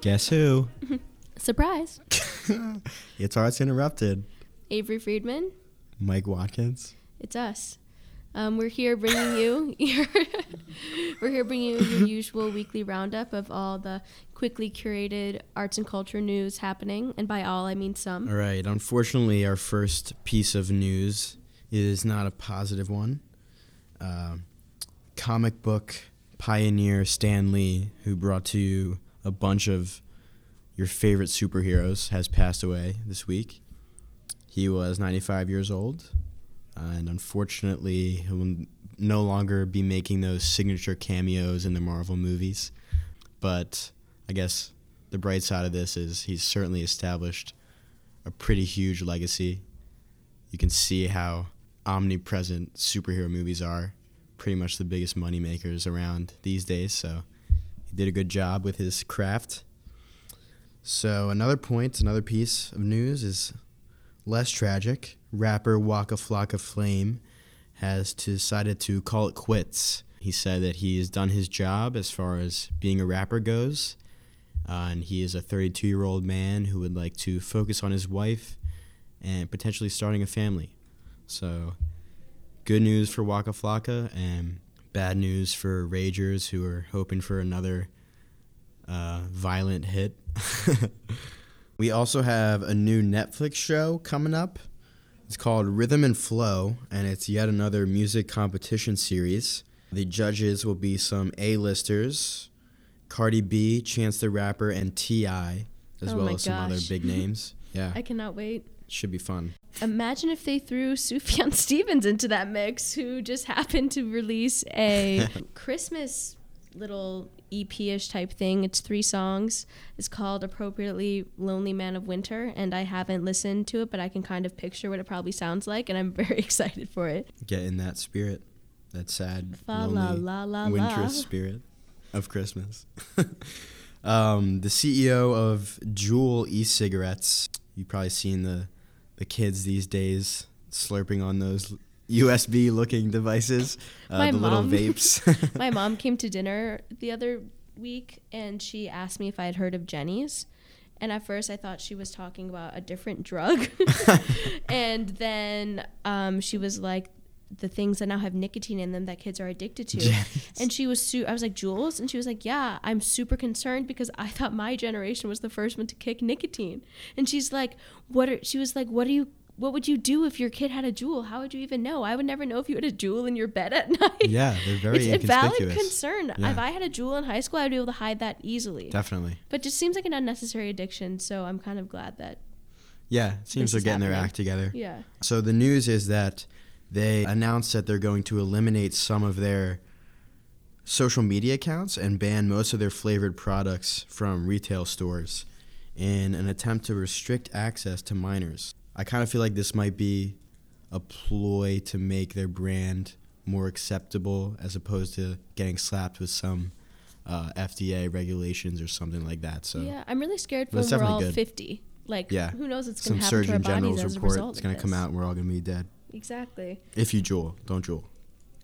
Guess who? Surprise. it's Arts Interrupted. Avery Friedman, Mike Watkins. it's us. Um, we're here bringing you your we're here bringing you your usual weekly roundup of all the quickly curated arts and culture news happening, and by all I mean some. All right. Unfortunately, our first piece of news is not a positive one. Uh, comic book pioneer Stan Lee, who brought to you a bunch of your favorite superheroes, has passed away this week. He was 95 years old, and unfortunately, he will no longer be making those signature cameos in the Marvel movies. But I guess the bright side of this is he's certainly established a pretty huge legacy. You can see how omnipresent superhero movies are, pretty much the biggest money makers around these days. So he did a good job with his craft. So another point, another piece of news is less tragic. Rapper Waka Flocka Flame has decided to call it quits. He said that he has done his job as far as being a rapper goes, uh, and he is a 32 year old man who would like to focus on his wife and potentially starting a family. So, good news for Waka Flocka and bad news for Ragers who are hoping for another uh, violent hit. we also have a new Netflix show coming up. It's called Rhythm and Flow, and it's yet another music competition series. The judges will be some A-listers, Cardi B, Chance the Rapper, and T.I., as Oh well as some other big names. Yeah, I cannot wait. Should be fun. Imagine if they threw Sufjan Stevens into that mix, who just happened to release a Christmas little EP-ish type thing. It's three songs. It's called appropriately "Lonely Man of Winter," and I haven't listened to it, but I can kind of picture what it probably sounds like, and I'm very excited for it. Get in that spirit, that sad, Fa lonely, la la la. winterous spirit of Christmas. um, the CEO of Juul e-cigarettes. You've probably seen the the kids these days slurping on those USB looking devices, uh, the little vapes. My mom came to dinner the other week, and she asked me if I had heard of Jenny's. And at first, I thought she was talking about a different drug. and then um, she was like, the things that now have nicotine in them that kids are addicted to. Jenny's. And she was, su- I was like, Jules? And she was like, yeah, I'm super concerned because I thought my generation was the first one to kick nicotine. And she's like, what are, she was like, what are you, what would you do if your kid had a Juul? How would you even know? I would never know if you had a Juul in your bed at night. yeah, they're very it's a valid concern. Yeah. If I had a Juul in high school, I'd be able to hide that easily. Definitely. But it just seems like an unnecessary addiction, so I'm kind of glad that Yeah, it seems This they're getting their act together. yeah. So the news is that they announced that they're going to eliminate some of their social media accounts and ban most of their flavored products from retail stores in an attempt to restrict access to minors. I kind of feel like this might be a ploy to make their brand more acceptable as opposed to getting slapped with some uh, FDA regulations or something like that. So yeah, I'm really scared when it's we're all good. 50. Like, Yeah. who knows what's going to happen to our Surgeon bodies General's as a report result of going to come out and we're all going to be dead. Exactly. If you Juul, don't Juul.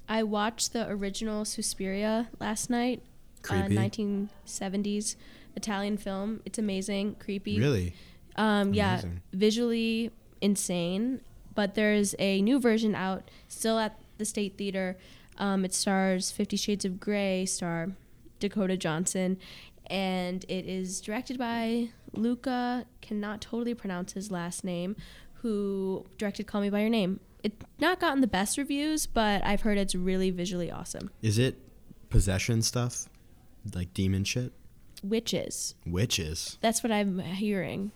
I watched the original Suspiria last night. Uh, Creepy. 1970s Italian film. It's amazing, creepy. Really? Um, yeah, visually insane. But there's a new version out, still at the State Theater. Um, it stars Fifty Shades of Grey star Dakota Johnson, and it is directed by Luca. Cannot totally pronounce his last name. Who directed Call Me by Your Name? It's not gotten the best reviews, but I've heard it's really visually awesome. Is it possession stuff? Like demon shit? Witches. Witches. That's what I'm hearing.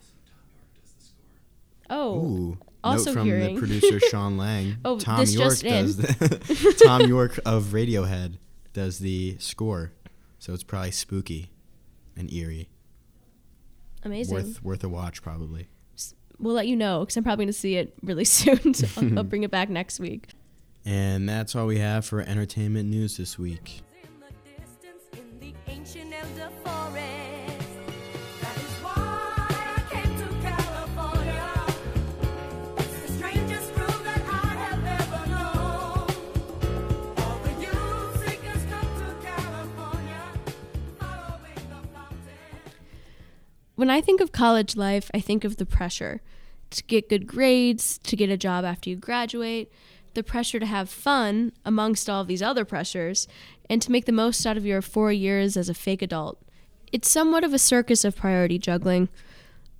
Oh, Ooh. also Note from hearing. the producer Sean Lang. Oh, Tom this Yorke just does in. the Thom Yorke of Radiohead does the score. So it's probably spooky and eerie. amazing. Worth worth a watch probably. We'll let you know because I'm probably going to see it really soon. So I'll, I'll bring it back next week. And that's all we have for entertainment news this week. In the distance, in the ancient elder forest. That is why I came to California. It's the strangest groove that I have ever known. All the youth seekers come to California, following the fountain. When I think of college life, I think of the pressure to get good grades, to get a job after you graduate, the pressure to have fun amongst all these other pressures, and to make the most out of your four years as a fake adult. It's somewhat of a circus of priority juggling.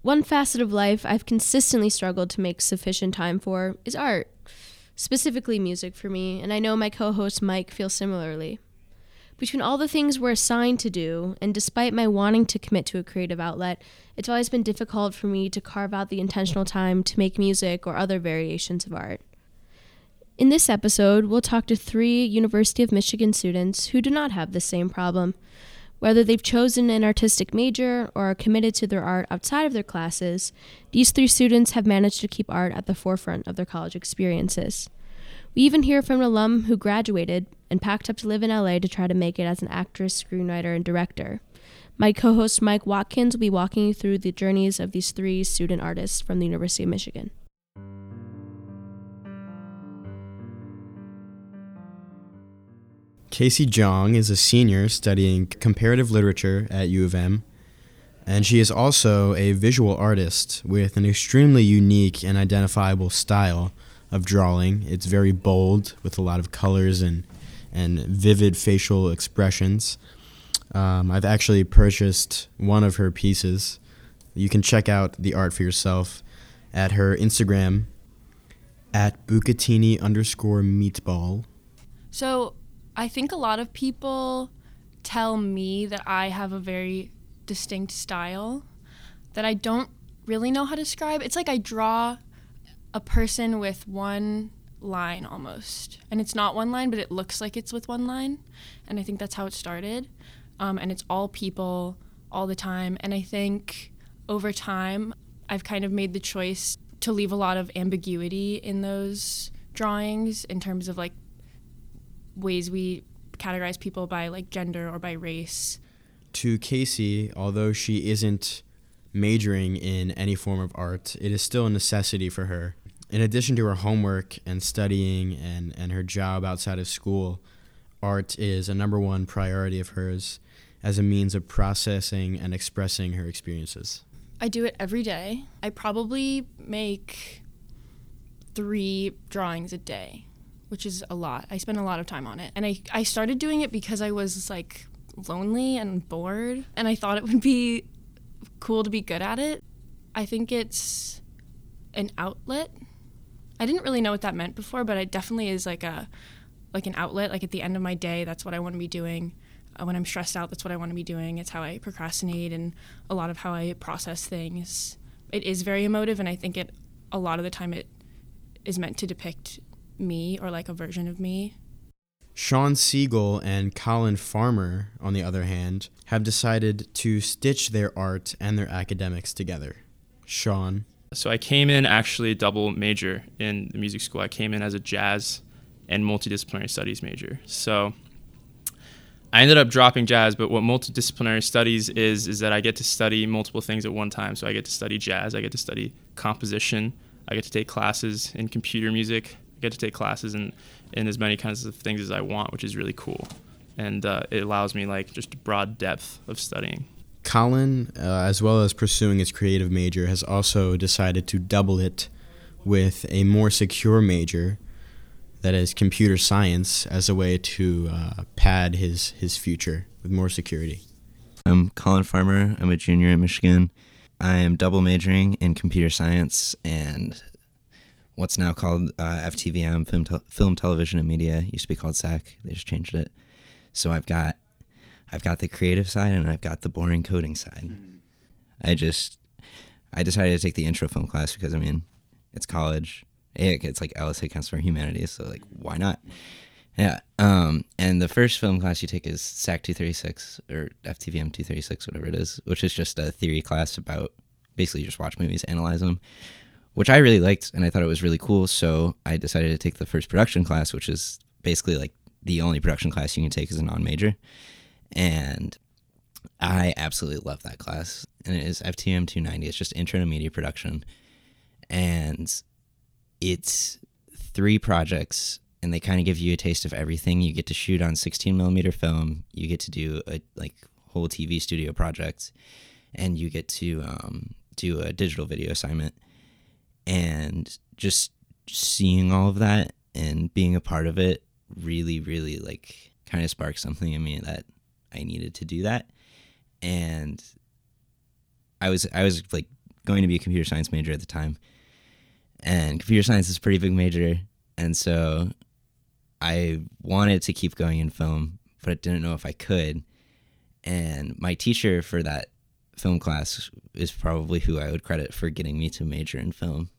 One facet of life I've consistently struggled to make sufficient time for is art, specifically music for me, and I know my co host Mike feels similarly. Between all the things we're assigned to do, and despite my wanting to commit to a creative outlet, it's always been difficult for me to carve out the intentional time to make music or other variations of art. In this episode, we'll talk to three University of Michigan students who do not have the same problem. Whether they've chosen an artistic major or are committed to their art outside of their classes, these three students have managed to keep art at the forefront of their college experiences. We even hear from an alum who graduated and packed up to live in LA to try to make it as an actress, screenwriter, and director. My co host Mike Watkins will be walking you through the journeys of these three student artists from the University of Michigan. Casey Jong is a senior studying comparative literature at U of M, and she is also a visual artist with an extremely unique and identifiable style of drawing. It's very bold with a lot of colors and and vivid facial expressions. Um, I've actually purchased one of her pieces. You can check out the art for yourself at her Instagram at Bucatini underscore meatball. So I think a lot of people tell me that I have a very distinct style that I don't really know how to describe. It's like I draw a person with one line almost. And it's not one line, but it looks like it's with one line. And I think that's how it started. Um, and it's all people all the time. And I think over time, I've kind of made the choice to leave a lot of ambiguity in those drawings in terms of like ways we categorize people by like gender or by race. to Casey, although she isn't majoring in any form of art, it is still a necessity for her. In addition to her homework and studying and, and her job outside of school, art is a number one priority of hers as a means of processing and expressing her experiences. I do it every day. I probably make three drawings a day, which is a lot. I spend a lot of time on it. And I, I started doing it because I was like lonely and bored, and I thought it would be cool to be good at it. I think it's an outlet. I didn't really know what that meant before, but it definitely is like a like an outlet. Like at the end of my day, that's what I want to be doing. Uh, when I'm stressed out, that's what I want to be doing. It's how I procrastinate and a lot of how I process things. It is very emotive, and I think it a lot of the time it is meant to depict me or like a version of me. Sean Siegel and Colin Farmer, on the other hand, have decided to stitch their art and their academics together. Sean, So I came in actually double major in the music school. I came in as a jazz and multidisciplinary studies major. So I ended up dropping jazz, but what multidisciplinary studies is is that I get to study multiple things at one time. So I get to study jazz, I get to study composition, I get to take classes in computer music, I get to take classes in in as many kinds of things as I want, which is really cool. And uh, it allows me like just broad depth of studying. Colin, uh, as well as pursuing his creative major, has also decided to double it with a more secure major, that is computer science, as a way to uh, pad his, his future with more security. I'm Colin Farmer. I'm a junior at Michigan. I am double majoring in computer science and what's now called uh, FTVM, film, tel- film, television, and media. It used to be called SAC. They just changed it. So I've got, I've got the creative side and I've got the boring coding side. I just, I decided to take the intro film class because I mean, it's college. It's like LSA counts for humanities, so like, why not? Yeah. Um, and the first film class you take is SAC 236 or FTVM 236, whatever it is, which is just a theory class about basically you just watch movies, analyze them, which I really liked and I thought it was really cool. So I decided to take the first production class, which is basically like the only production class you can take as a non major. And I absolutely love that class. And it is FTM 290. It's just intro to media production. And it's three projects and they kind of give you a taste of everything. You get to shoot on 16 millimeter film. You get to do a like whole TV studio project, and you get to um, do a digital video assignment. And just seeing all of that and being a part of it really, really like kind of sparked something in me that I needed to do that. And I was I was like going to be a computer science major at the time. And computer science is a pretty big major. And so I wanted to keep going in film, but I didn't know if I could. And my teacher for that film class is probably who I would credit for getting me to major in film.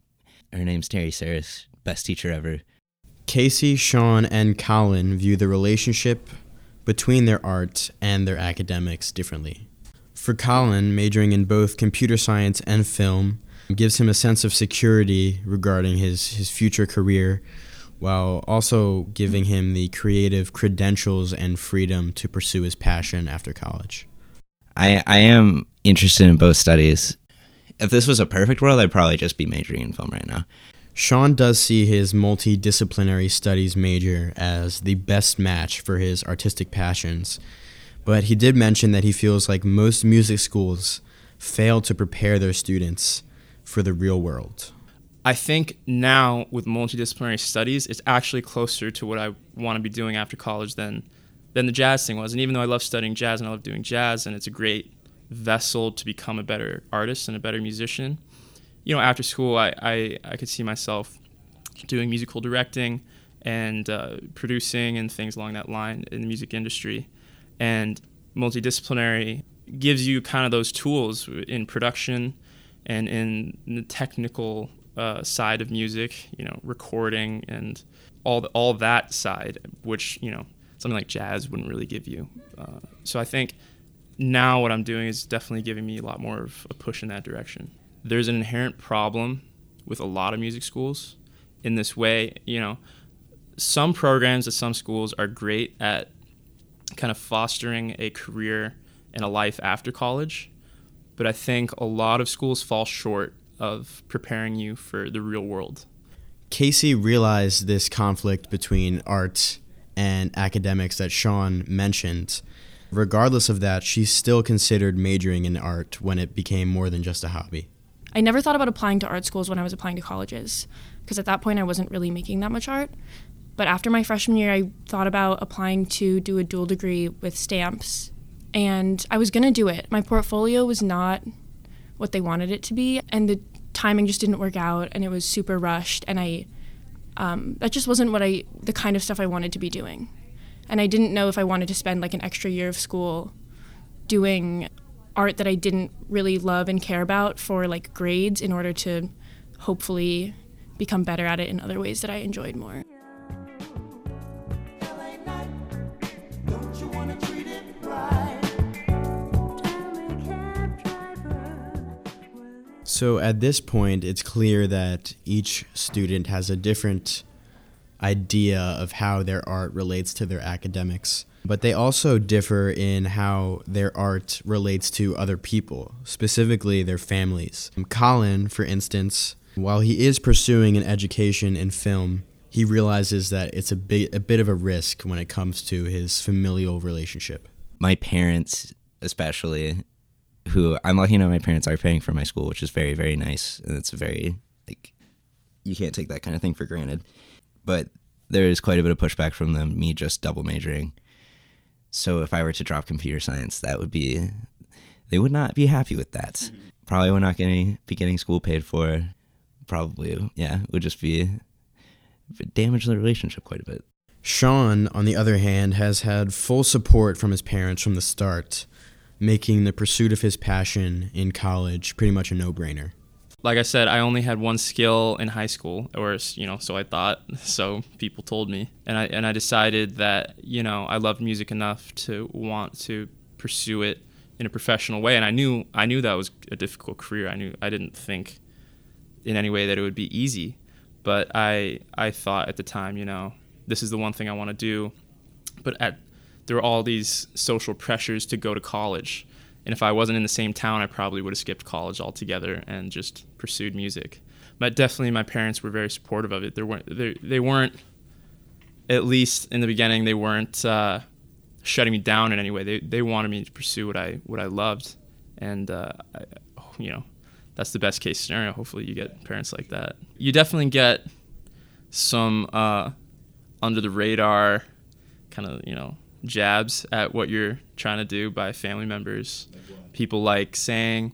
Her name's Terri Sarris, best teacher ever. Casey, Sean, and Colin view the relationship between their art and their academics differently. For Colin, majoring in both computer science and film gives him a sense of security regarding his, his future career, while also giving him the creative credentials and freedom to pursue his passion after college. I, I am interested in both studies. If this was a perfect world, I'd probably just be majoring in film right now. Sean does see his multidisciplinary studies major as the best match for his artistic passions, but he did mention that he feels like most music schools fail to prepare their students for the real world. I think now with multidisciplinary studies, it's actually closer to what I want to be doing after college than than the jazz thing was. And even though I love studying jazz and I love doing jazz, and it's a great vessel to become a better artist and a better musician, you know, after school, I I, I could see myself doing musical directing and uh, producing and things along that line in the music industry. And multidisciplinary gives you kind of those tools in production and in the technical uh, side of music, you know, recording and all the, all that side, which you know something like jazz wouldn't really give you. Uh, so I think now what I'm doing is definitely giving me a lot more of a push in that direction. There's an inherent problem with a lot of music schools in this way. You know, some programs at some schools are great at kind of fostering a career and a life after college, but I think a lot of schools fall short of preparing you for the real world. Casey realized this conflict between art and academics that Sean mentioned. Regardless of that, she still considered majoring in art when it became more than just a hobby. I never thought about applying to art schools when I was applying to colleges because at that point I wasn't really making that much art. But after my freshman year, I thought about applying to do a dual degree with Stamps. And I was going to do it. My portfolio was not what they wanted it to be. And the timing just didn't work out. And it was super rushed. And I, um, that just wasn't what I, the kind of stuff I wanted to be doing. And I didn't know if I wanted to spend like an extra year of school doing art that I didn't really love and care about for like grades in order to hopefully become better at it in other ways that I enjoyed more. So at this point, it's clear that each student has a different idea of how their art relates to their academics. But they also differ in how their art relates to other people, specifically their families. Colin, for instance, while he is pursuing an education in film, he realizes that it's a big, a bit of a risk when it comes to his familial relationship. My parents, especially, who I'm lucky enough, my parents are paying for my school, which is very, very nice. And it's very, like, you can't take that kind of thing for granted. But there is quite a bit of pushback from them, me just double majoring. So if I were to drop computer science, that would be, they would not be happy with that. Probably would not getting, be getting school paid for. Probably, yeah, it would just be, damage the relationship quite a bit. Sean, on the other hand, has had full support from his parents from the start, making the pursuit of his passion in college pretty much a no brainer. Like I said, I only had one skill in high school, or you know, so I thought. So people told me, and I and I decided that you know I loved music enough to want to pursue it in a professional way. And I knew I knew that was a difficult career. I knew I didn't think in any way that it would be easy, but I I thought at the time, you know, this is the one thing I want to do. But at there were all these social pressures to go to college. And if I wasn't in the same town, I probably would have skipped college altogether and just pursued music. But definitely, my parents were very supportive of it. They weren't. They, they weren't. At least in the beginning, they weren't uh, shutting me down in any way. They they wanted me to pursue what I what I loved, and uh, I, you know that's the best case scenario. Hopefully, you get parents like that. You definitely get some uh, under the radar kind of you know jabs at what you're trying to do by family members. People like saying,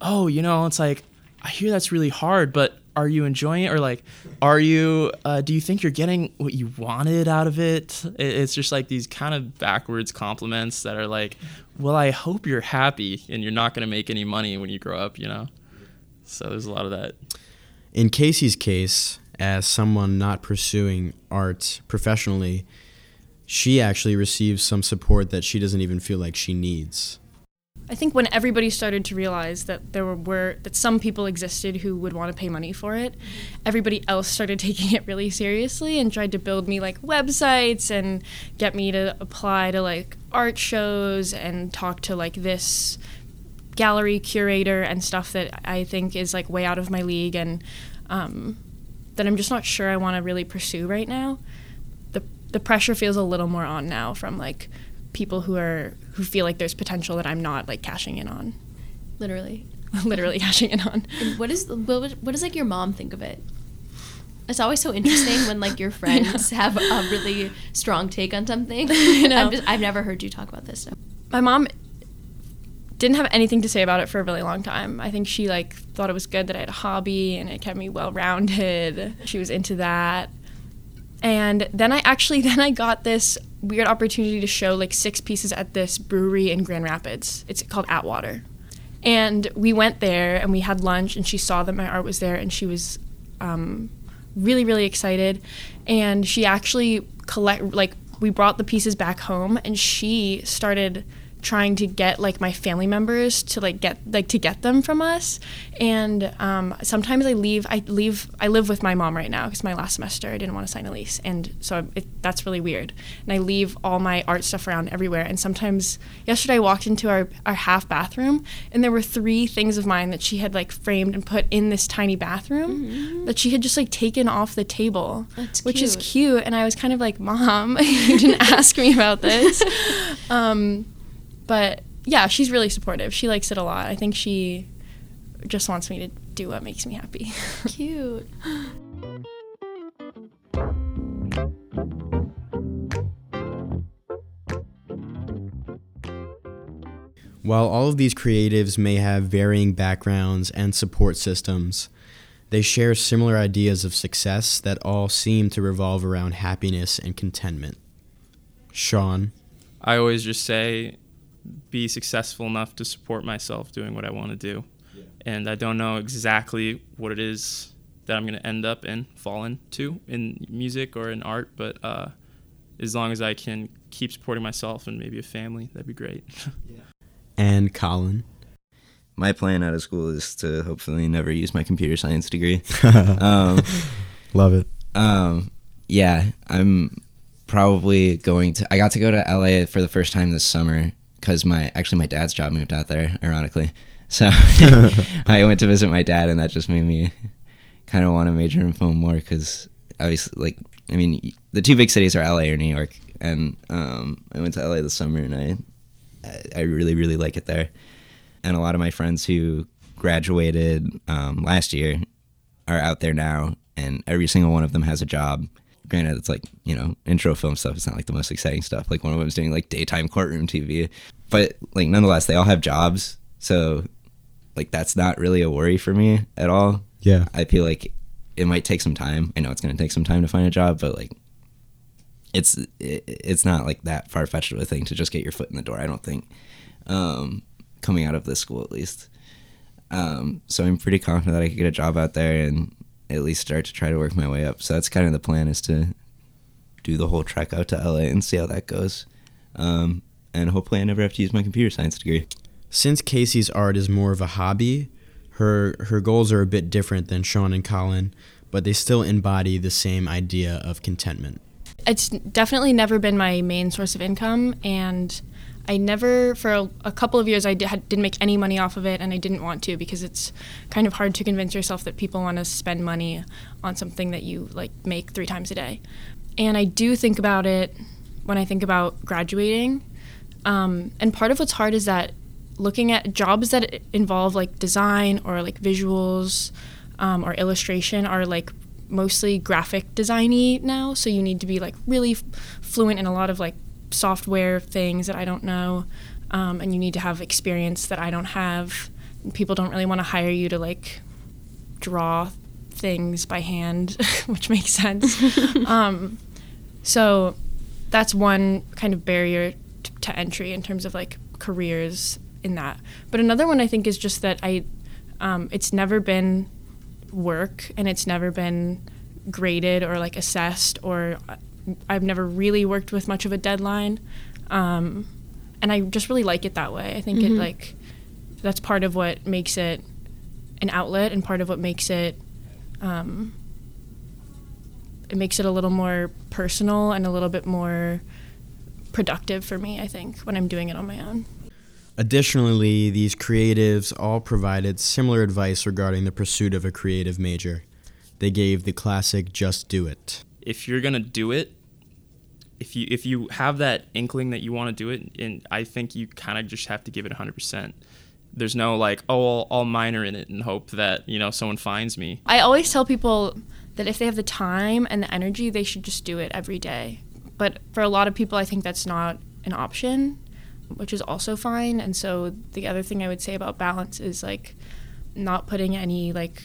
"Oh, you know, it's like I hear that's really hard, but are you enjoying it? Or like are you uh, do you think you're getting what you wanted out of it? It- it's just like these kind of backwards compliments that are like well i hope you're happy and you're not going to make any money when you grow up you know? So there's a lot of that. In Casey's case, as someone not pursuing art professionally, she actually receives some support that she doesn't even feel like she needs. I think when everybody started to realize that there were, were that some people existed who would want to pay money for it, everybody else started taking it really seriously and tried to build me like websites and get me to apply to like art shows and talk to like this gallery curator and stuff that I think is like way out of my league and um, that I'm just not sure I want to really pursue right now. The pressure feels a little more on now from like people who are who feel like there's potential that I'm not like cashing in on, Literally. literally cashing in on. And what is what, what does like your mom think of it? It's always so interesting when like your friends have a really strong take on something. I know. I've, just, I've never heard you talk about this stuff. My mom didn't have anything to say about it for a really long time. I think she like thought it was good that I had a hobby and it kept me well rounded. She was into that. And then I actually then I got this weird opportunity to show like six pieces at this brewery in Grand Rapids. It's called Atwater. And we went there and we had lunch and she saw that my art was there and she was um, really really excited and she actually collect like we brought the pieces back home and she started trying to get like my family members to like get like to get them from us. And um, sometimes i leave i leave i live with my mom right now because my last semester i didn't want to sign a lease. And so it, that's really weird. And i leave all my art stuff around everywhere. And sometimes yesterday i walked into our, our half bathroom and there were three things of mine that she had like framed and put in this tiny bathroom that she had just like taken off the table That's which is cute. cute. And i was kind of like mom you didn't ask me about this. Um, but yeah she's really supportive she likes it a lot i think she just wants me to do what makes me happy Cute. While all of these creatives may have varying backgrounds and support systems, they share similar ideas of success that all seem to revolve around happiness and contentment. Sean, i always just say be successful enough to support myself doing what i want to do and i don't know exactly what it is that i'm going to end up in fall into in music or in art but uh, as long as i can keep supporting myself and maybe a family that'd be great and Colin. My plan out of school is to hopefully never use my computer science degree. um, Love it. um, yeah, I'm probably going to. I got to go to LA for the first time this summer because my actually my dad's job moved out there, ironically. So I went to visit my dad, and that just made me kind of want to major in film more because obviously, like, I mean, the two big cities are LA or New York, and um, I went to LA this summer, and I I really really like it there. And a lot of my friends who graduated um, last year are out there now, and every single one of them has a job. Granted, it's like you know intro film stuff. It's not like the most exciting stuff. Like one of them's doing like daytime courtroom TV, but like nonetheless, they all have jobs. So like that's not really a worry for me at all. Yeah. I feel like it might take some time. I know it's going to take some time to find a job, but like it's it, it's not like that far fetched of a thing to just get your foot in the door. I don't think um, coming out of this school at least. Um, so I'm pretty confident that I could get a job out there and at least start to try to work my way up. So that's kind of the plan is to do the whole trek out to LA and see how that goes. Um, and hopefully I never have to use my computer science degree. Since Casey's art is more of a hobby, her her goals are a bit different than Sean and Colin, but they still embody the same idea of contentment. it's definitely never been my main source of income and i never for a, a couple of years i had, didn't make any money off of it and i didn't want to because it's kind of hard to convince yourself that people want to spend money on something that you like make three times a day and i do think about it when i think about graduating um, and part of what's hard is that looking at jobs that involve like design or like visuals um, or illustration are like mostly graphic designy now. So you need to be like really f- fluent in a lot of like software things that I don't know, um, and you need to have experience that I don't have. People don't really want to hire you to like draw things by hand, which makes sense. um, so that's one kind of barrier to entry in terms of like careers in that. But another one I think is just that I, um, it's never been work and it's never been graded or like assessed or uh, I've never really worked with much of a deadline. Um, and I just really like it that way. I think it like that's part of what makes it an outlet and part of what makes it um, it makes it a little more personal and a little bit more productive for me, I think, when I'm doing it on my own. Additionally, these creatives all provided similar advice regarding the pursuit of a creative major. They gave the classic just do it. if you're gonna do it, if you if you have that inkling that you want to do it, and I think you kind of just have to give it 100%. There's no like, oh, I'll, I'll minor in it and hope that you know someone finds me. I always tell people that if they have the time and the energy, they should just do it every day. But for a lot of people, I think that's not an option, which is also fine. And so the other thing I would say about balance is like not putting any like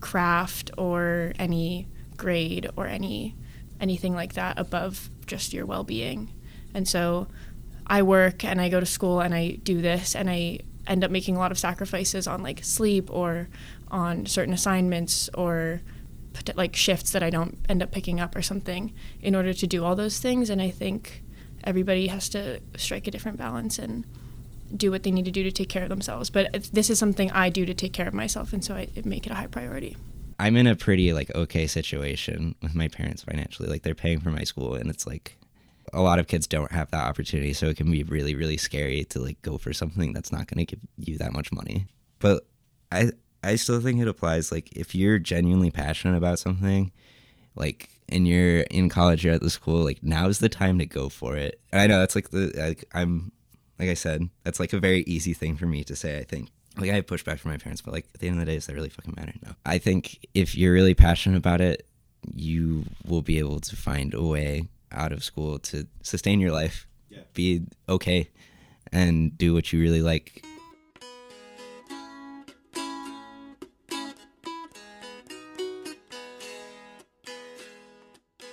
craft or any grade or any anything like that above just your well-being. And so I work and I go to school and I do this and I end up making a lot of sacrifices on like sleep or on certain assignments or like shifts that I don't end up picking up or something in order to do all those things. And I think everybody has to strike a different balance and do what they need to do to take care of themselves. But this is something I do to take care of myself, and so I make it a high priority. I'm in a pretty like okay situation with my parents financially. Like they're paying for my school, and it's like a lot of kids don't have that opportunity, so it can be really really scary to like go for something that's not going to give you that much money. But I I still think it applies. Like if you're genuinely passionate about something, like and you're in college, you're at the school, like now's the time to go for it. And I know that's like the like I'm like I said, that's like a very easy thing for me to say. I think like I have pushback from my parents, but like at the end of the day, does that really fucking matter? No. I think if you're really passionate about it, you will be able to find a way out of school to sustain your life, be okay, and do what you really like.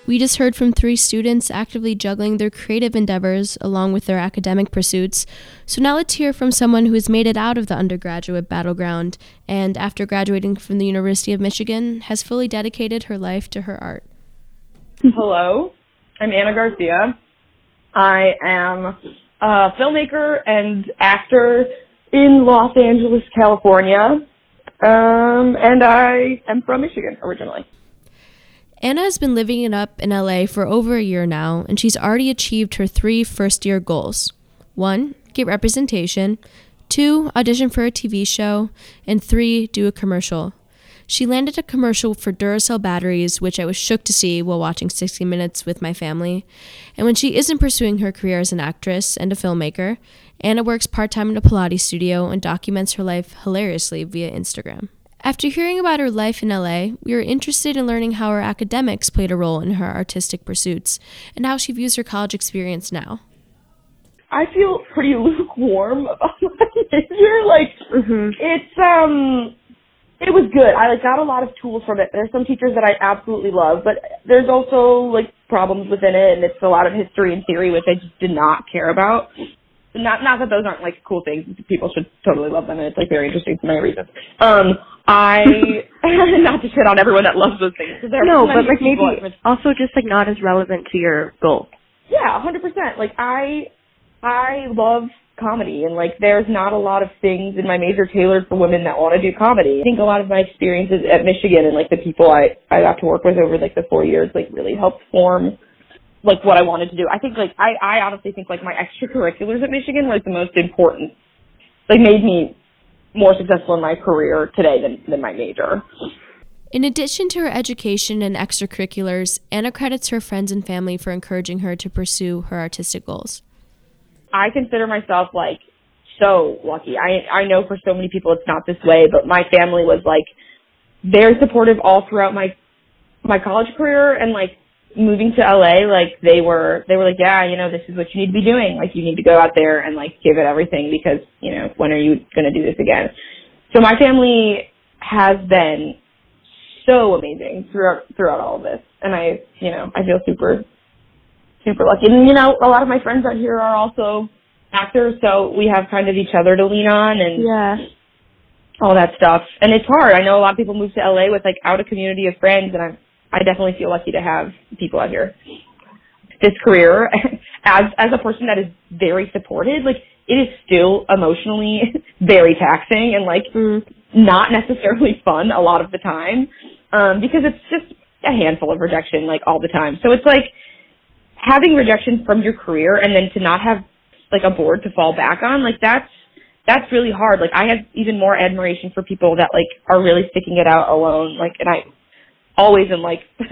We just heard from three students actively juggling their creative endeavors along with their academic pursuits. So now let's hear from someone who has made it out of the undergraduate battleground and, after graduating from the University of Michigan, has fully dedicated her life to her art. Hello, I'm Anna Garcia. I am a filmmaker and actor in Los Angeles, California. Um, and I am from Michigan originally. Anna has been living it up in LA for over a year now, and she's already achieved her three first year goals one, get representation, two, audition for a TV show, and three, do a commercial. She landed a commercial for Duracell batteries, which I was shook to see while watching 60 Minutes with my family. And when she isn't pursuing her career as an actress and a filmmaker, Anna works part time in a Pilates studio and documents her life hilariously via Instagram. After hearing about her life in LA, we were interested in learning how her academics played a role in her artistic pursuits and how she views her college experience now. I feel pretty lukewarm about my major. Like, it's, um, it was good. I like got a lot of tools from it. There's some teachers that I absolutely love, but there's also like problems within it, and it's a lot of history and theory which I just did not care about. Not not that those aren't like cool things. People should totally love them, and it's like very interesting for many reasons. Um, I not to shit on everyone that loves those things. 'cause there No, but like maybe also just like not as relevant to your goal. yeah, a hundred percent. Like I, I love comedy, and like there's not a lot of things in my major tailored for women that want to do comedy. I think a lot of my experiences at Michigan and like the people I I got to work with over like the four years like really helped form like what I wanted to do. I think like I I honestly think like my extracurriculars at Michigan were like the most important. Like made me more successful in my career today than than my major. In addition to her education and extracurriculars, Anna credits her friends and family for encouraging her to pursue her artistic goals. I consider myself like so lucky. I I know for so many people it's not this way, but my family was like very supportive all throughout my my college career and like moving to LA, like they were they were like, Yeah, you know, this is what you need to be doing. Like you need to go out there and like give it everything because, you know, when are you gonna do this again? So my family has been so amazing throughout throughout all of this. And I you know, I feel super super lucky. And you know, a lot of my friends out here are also actors, so we have kind of each other to lean on and Yeah. all that stuff. And it's hard. I know a lot of people move to LA with like out a community of friends, and I I definitely feel lucky to have people out here. This career, as as a person that is very supported, like it is still emotionally very taxing and like not necessarily fun a lot of the time, um, because it's just a handful of rejection like all the time. So it's like having rejection from your career and then to not have like a board to fall back on, like that's that's really hard. Like I have even more admiration for people that like are really sticking it out alone. Like, and I always am like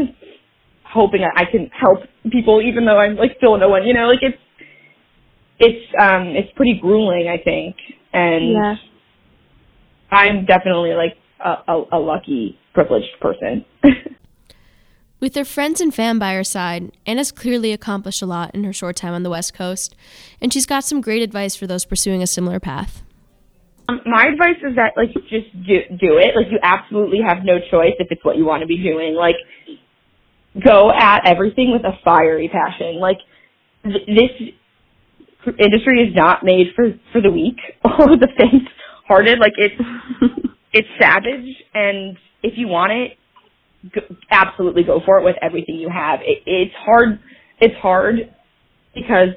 hoping I I can help people, even though I'm like still no one. You know, like it's it's um it's pretty grueling, I think, and Yeah. I'm definitely like a, a, a lucky, privileged person. With her friends and fam by her side, Anna's clearly accomplished a lot in her short time on the West Coast, and she's got some great advice for those pursuing a similar path. Um, my advice is that like just do do it. Like you absolutely have no choice if it's what you want to be doing. Like go at everything with a fiery passion. Like th- this industry is not made for for the weak or the faint hearted. Like it's it's savage, and if you want it, go, absolutely go for it with everything you have. It, it's hard. It's hard because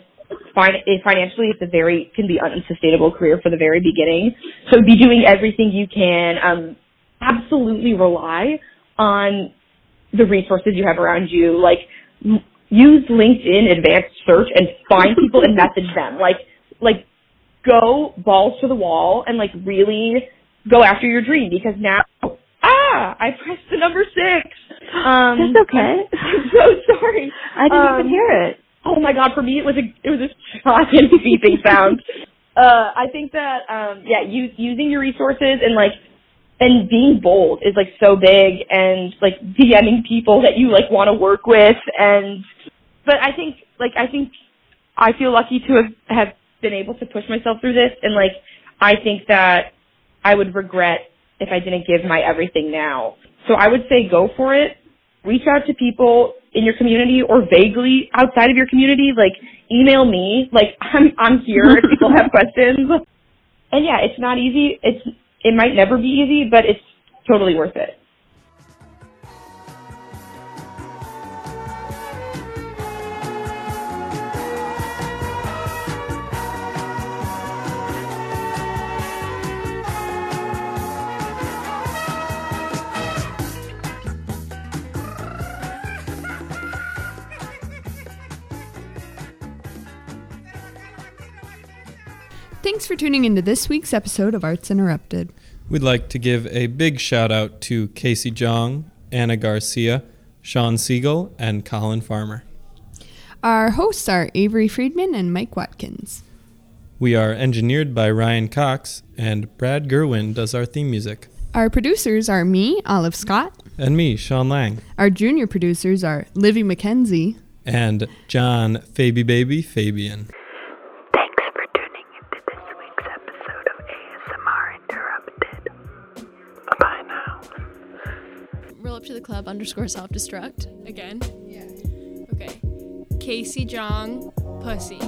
financially it's a very can be unsustainable career for the very beginning. So be doing everything you can. Um, absolutely rely on the resources you have around you. Like use LinkedIn advanced search and find people and message them. Like like go balls to the wall and like really go after your dream because now ah I pressed the number six. Um, That's okay. I'm so sorry. I didn't Um, even hear it. Oh my god, for me it was a it was a giant beeping sound. Uh, I think that um, yeah, using your resources and like and being bold is like so big and like DMing people that you like want to work with and but I think like I think I feel lucky to have have been able to push myself through this and like I think that I would regret if I didn't give my everything now. So I would say go for it. Reach out to people in your community or vaguely outside of your community. Like email me. Like I'm I'm here if people have questions. And yeah, it's not easy. It's it might never be easy, but it's totally worth it. Thanks for tuning into this week's episode of Arts Interrupted. We'd like to give a big shout out to Casey Jong, Anna Garcia, Sean Siegel, and Colin Farmer. Our hosts are Avery Friedman and Mike Watkins. We are engineered by Ryan Cox, and Brad Gerwin does our theme music. Our producers are me, Olive Scott. And me, Sean Lang. Our junior producers are Livy McKenzie. And John Faby Baby Fabian. Roll up to the club underscore self destruct. Again? Yeah. Okay. Casey Jong, pussy.